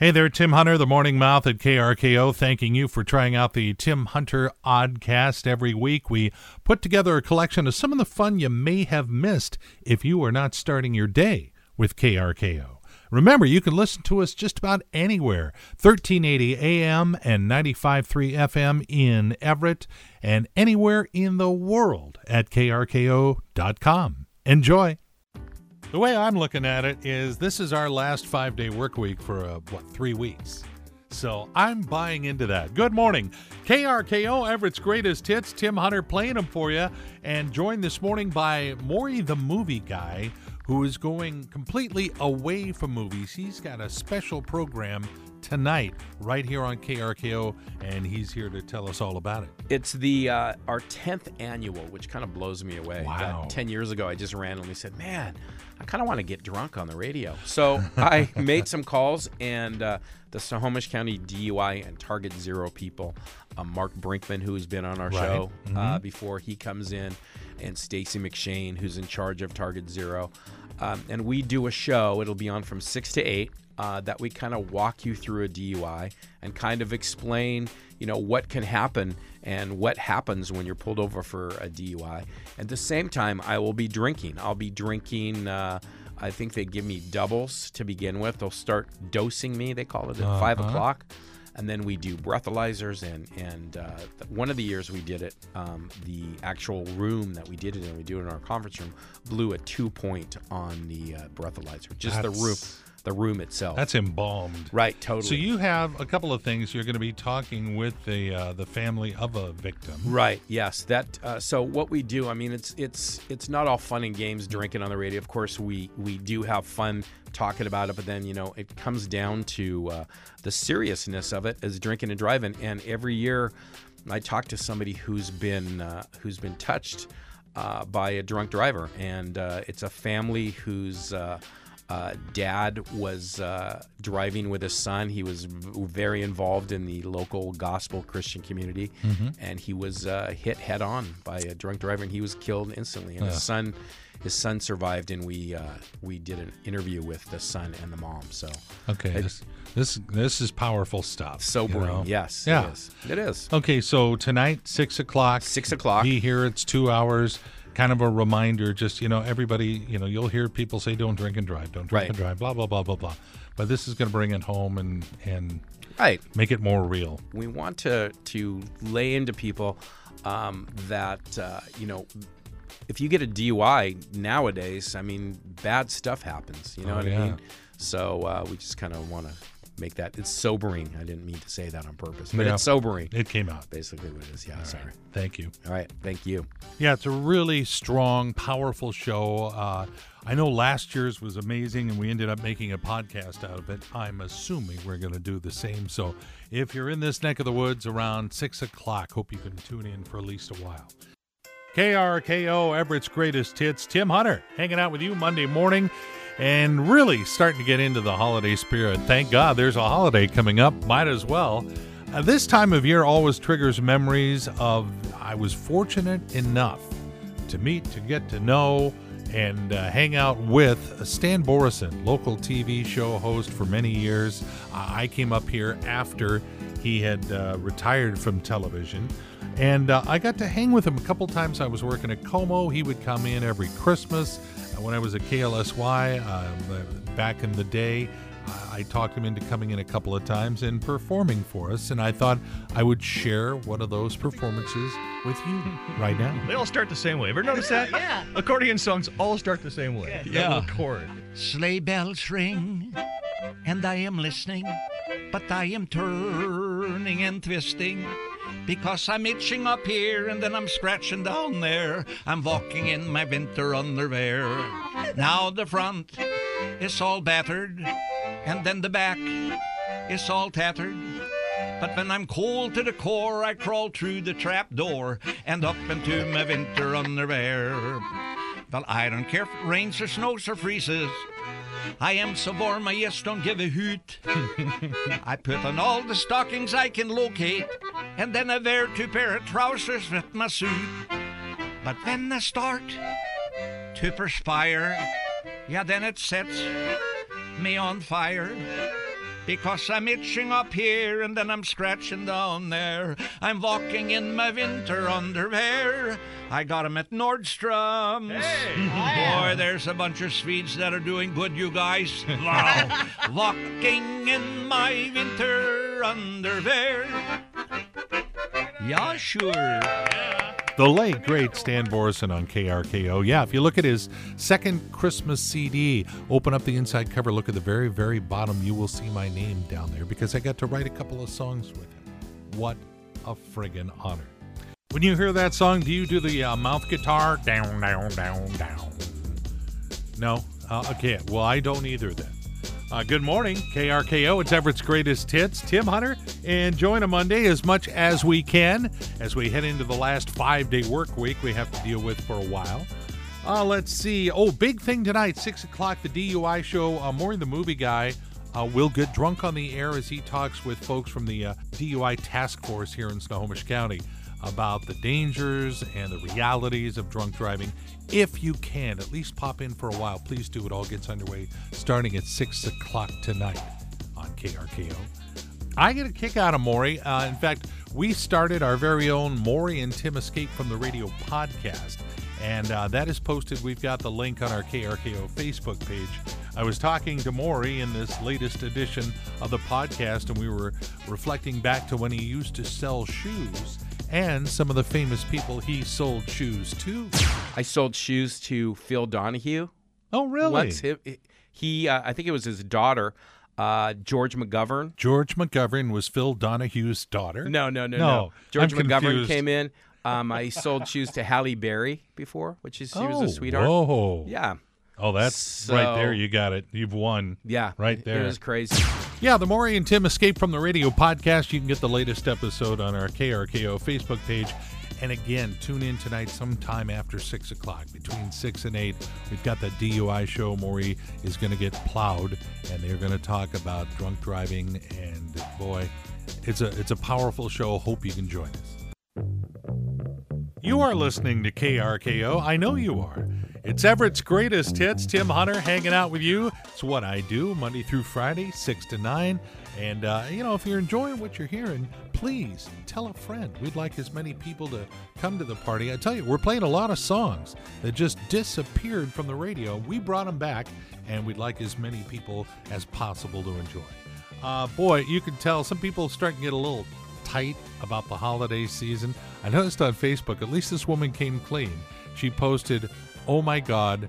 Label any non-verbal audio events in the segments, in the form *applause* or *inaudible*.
Hey there, Tim Hunter, the Morning Mouth at KRKO, thanking you for trying out the Tim Hunter Oddcast every week. We put together a collection of some of the fun you may have missed if you are not starting your day with KRKO. Remember, you can listen to us just about anywhere 1380 AM and 95.3 FM in Everett and anywhere in the world at krko.com. Enjoy. The way I'm looking at it is this is our last five day work week for, uh, what, three weeks. So I'm buying into that. Good morning. KRKO, Everett's greatest hits. Tim Hunter playing them for you. And joined this morning by Maury the movie guy who is going completely away from movies. He's got a special program tonight right here on KRKO, and he's here to tell us all about it. It's the uh, our tenth annual, which kind of blows me away. Wow. Ten years ago, I just randomly said, "Man, I kind of want to get drunk on the radio." So *laughs* I made some calls, and uh, the Snohomish County DUI and Target Zero people, uh, Mark Brinkman, who's been on our Right. show uh, Mhm. before, he comes in, and Stacy McShane, who's in charge of Target Zero, um, and we do a show. It'll be on from six to eight. Uh, that we kind of walk you through a DUI and kind of explain, you know, what can happen and what happens when you're pulled over for a DUI. At the same time, I will be drinking. I'll be drinking. Uh, I think they give me doubles to begin with. They'll start dosing me. They call it at five Uh-huh. o'clock and then we do breathalyzers and and uh, one of the years we did it um, the actual room that we did it in we do it in our conference room blew a two point on the uh, breathalyzer just the room That's- the room itself That's embalmed. right totally So you have a couple of things you're going to be talking with the uh, the family of a victim. Right. Yes. That. Uh, so what we do, I mean, it's it's it's not all fun and games drinking on the radio. Of course, we we do have fun talking about it, but then you know it comes down to uh, the seriousness of it as drinking and driving. And every year, I talk to somebody who's been uh, who's been touched uh, by a drunk driver, and uh, it's a family whose. Uh, dad was uh, driving with his son. He was v- very involved in the local gospel Christian community, and he was uh, hit head on by a drunk driver, and he was killed instantly. And Yeah. his son, his son survived, and we uh, we did an interview with the son and the mom. So Okay, this this this is powerful stuff. you sobering, know? yes, Yeah. it is. It is Okay, so tonight six o'clock. six o'clock. Be here. It's two hours. Kind of a reminder. Just you know, everybody. You know, you'll hear people say, "Don't drink and drive. Don't drink Right. and drive." Blah blah blah blah blah. But this is going to bring it home and and Right. make it more real. we want to to lay into people um, that uh, you know if you get a DUI nowadays, I mean, bad stuff happens. You know Oh, what yeah. I mean? So uh, we just kind of want to make that. It's sobering. I didn't mean to say that on purpose, but Yeah. it's sobering. It came out. Basically, what it is. Yeah. sorry. Thank you. All right. Thank you. Yeah, it's a really strong, powerful show. Uh, I know last year's was amazing, and we ended up making a podcast out of it. I'm assuming we're going to do the same. So if you're in this neck of the woods around 6 o'clock, hope you can tune in for at least a while. KRKO, Everett's greatest hits. Tim Hunter hanging out with you Monday morning and really starting to get into the holiday spirit. Thank God there's a holiday coming up. Might as well. Uh, this time of year always triggers memories of I was fortunate enough to meet, to get to know, and uh, hang out with Stan Boreson, local TV show host for many years. I I came up here after he had uh, retired from television. And uh, I got to hang with him a couple times. I was working at KOMO. He would come in every Christmas. Uh, when I was at KLSY uh, back in the day, I I talked him into coming in a couple of times and performing for us. And I thought I would share one of those performances with you *laughs* right now. They all start the same way. Ever notice that? *laughs* Yeah. Accordion songs all start the same way. That Yeah. little chord. Sleigh bells ring, and I am listening, but I am turning and twisting. Because I'm itching up here and then I'm scratching down there. I'm walking in my winter underwear. Now the front is all battered, and then the back is all tattered. But when I'm cold to the core, I crawl through the trap door and up into my winter underwear. Well, I don't care if it rains or snows or freezes. I am so warm, I just don't give a hoot. *laughs* I put on all the stockings I can locate, and then I wear two pair of trousers with my suit. But when I start to perspire, yeah, then it sets me on fire. Because I'm itching up here and then I'm scratching down there. I'm walking in my winter underwear. I got 'em at Nordstrom's. Hey, Boy, there's a bunch of Swedes that are doing good, you guys. *laughs* Wow. walking in my winter underwear. Yeah, sure. The late great Stan Boreson on KRKO. Yeah, if you look at his second Christmas CD, open up the inside cover, look at the very, very bottom, you will see my name down there because I got to write a couple of songs with him. What a friggin' honor. When you hear that song, do you do the uh, mouth guitar? Down, down, down, down. No? Uh, okay, well, I don't either then. Uh, good morning, KRKO. It's Everett's greatest hits. Tim Hunter, and join a Monday as much as we can as we head into the last five day work week we have to deal with for a while. Uh, let's see. Oh, big thing tonight, 6 o'clock, the DUI show. Uh, Maury the movie guy uh, will get drunk on the air as he talks with folks from the uh, DUI task force here in Snohomish County about the dangers and the realities of drunk driving. If you can, at least pop in for a while. Please do. It all gets underway starting at 6 o'clock tonight on KRKO. I get a kick out of Maury. Uh, in fact, we started our very own Maury and Tim Escape from the Radio podcast, and uh, that is posted. We've got the link on our KRKO Facebook page. I was talking to Maury in this latest edition of the podcast, and we were reflecting back to when he used to sell shoes and some of the famous people he sold shoes to. I sold shoes to Phil Donahue. Oh, really? Once he, he uh, I think it was his daughter, uh, George McGovern. George McGovern was Phil Donahue's daughter. No, no, no, No, no. George I'm McGovern confused. came in. Um, I sold shoes to Halle Berry before, which is she was Oh, a sweetheart. Oh, whoa. Yeah, Oh, that's right there. You got it. You've won. yeah, Right there. It was crazy. Yeah, the Maury and Tim Escape from the Radio podcast. You can get the latest episode on our KRKO Facebook page. And again, tune in tonight sometime after 6 o'clock, between 6 and 8. We've got the DUI show. Maury is going to get plowed, and they're going to talk about drunk driving. And boy, it's a, it's a powerful show. Hope you can join us. You are listening to KRKO. I know you are. It's Everett's greatest hits. Tim Hunter hanging out with you. It's what I do Monday through Friday, 6 to 9. And, uh, you know, if you're enjoying what you're hearing, please tell a friend. We'd like as many people to come to the party. I tell you, we're playing a lot of songs that just disappeared from the radio. We brought them back, and we'd like as many people as possible to enjoy. Uh, boy, you can tell some people starting to get a little tight about the holiday season. I noticed on Facebook, at least this woman came clean. She posted, Oh my God,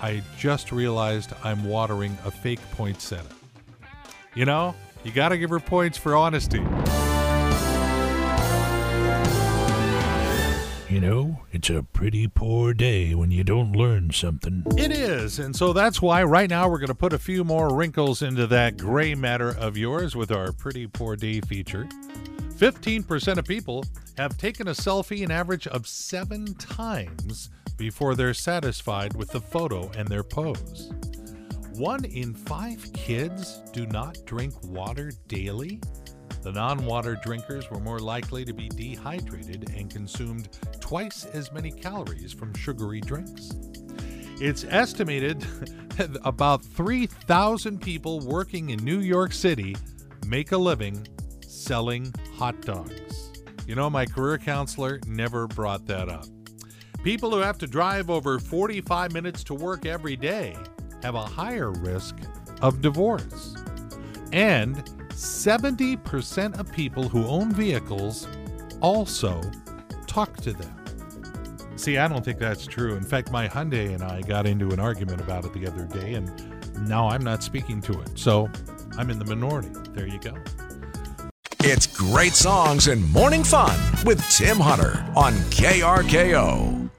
I just realized I'm watering a fake poinsettia. You know, you got to give her points for honesty. You know, it's a pretty poor day when you don't learn something. It is. And so that's why right now we're going to put a few more wrinkles into that gray matter of yours with our Pretty Poor Day feature. 15% of people have taken a selfie an average of seven times before they're satisfied with the photo and their pose. One in five kids do not drink water daily. The non water drinkers were more likely to be dehydrated and consumed twice as many calories from sugary drinks. It's estimated *laughs* that about 3,000 people working in New York City make a living selling hot dogs. You know, my career counselor never brought that up. People who have to drive over 45 minutes to work every day have a higher risk of divorce. And 70% of people who own vehicles also talk to them. See, I don't think that's true. In fact, my Hyundai and I got into an argument about it the other day, and now I'm not speaking to it. So I'm in the minority. There you go. It's great songs and morning fun with Tim Hunter on KRKO.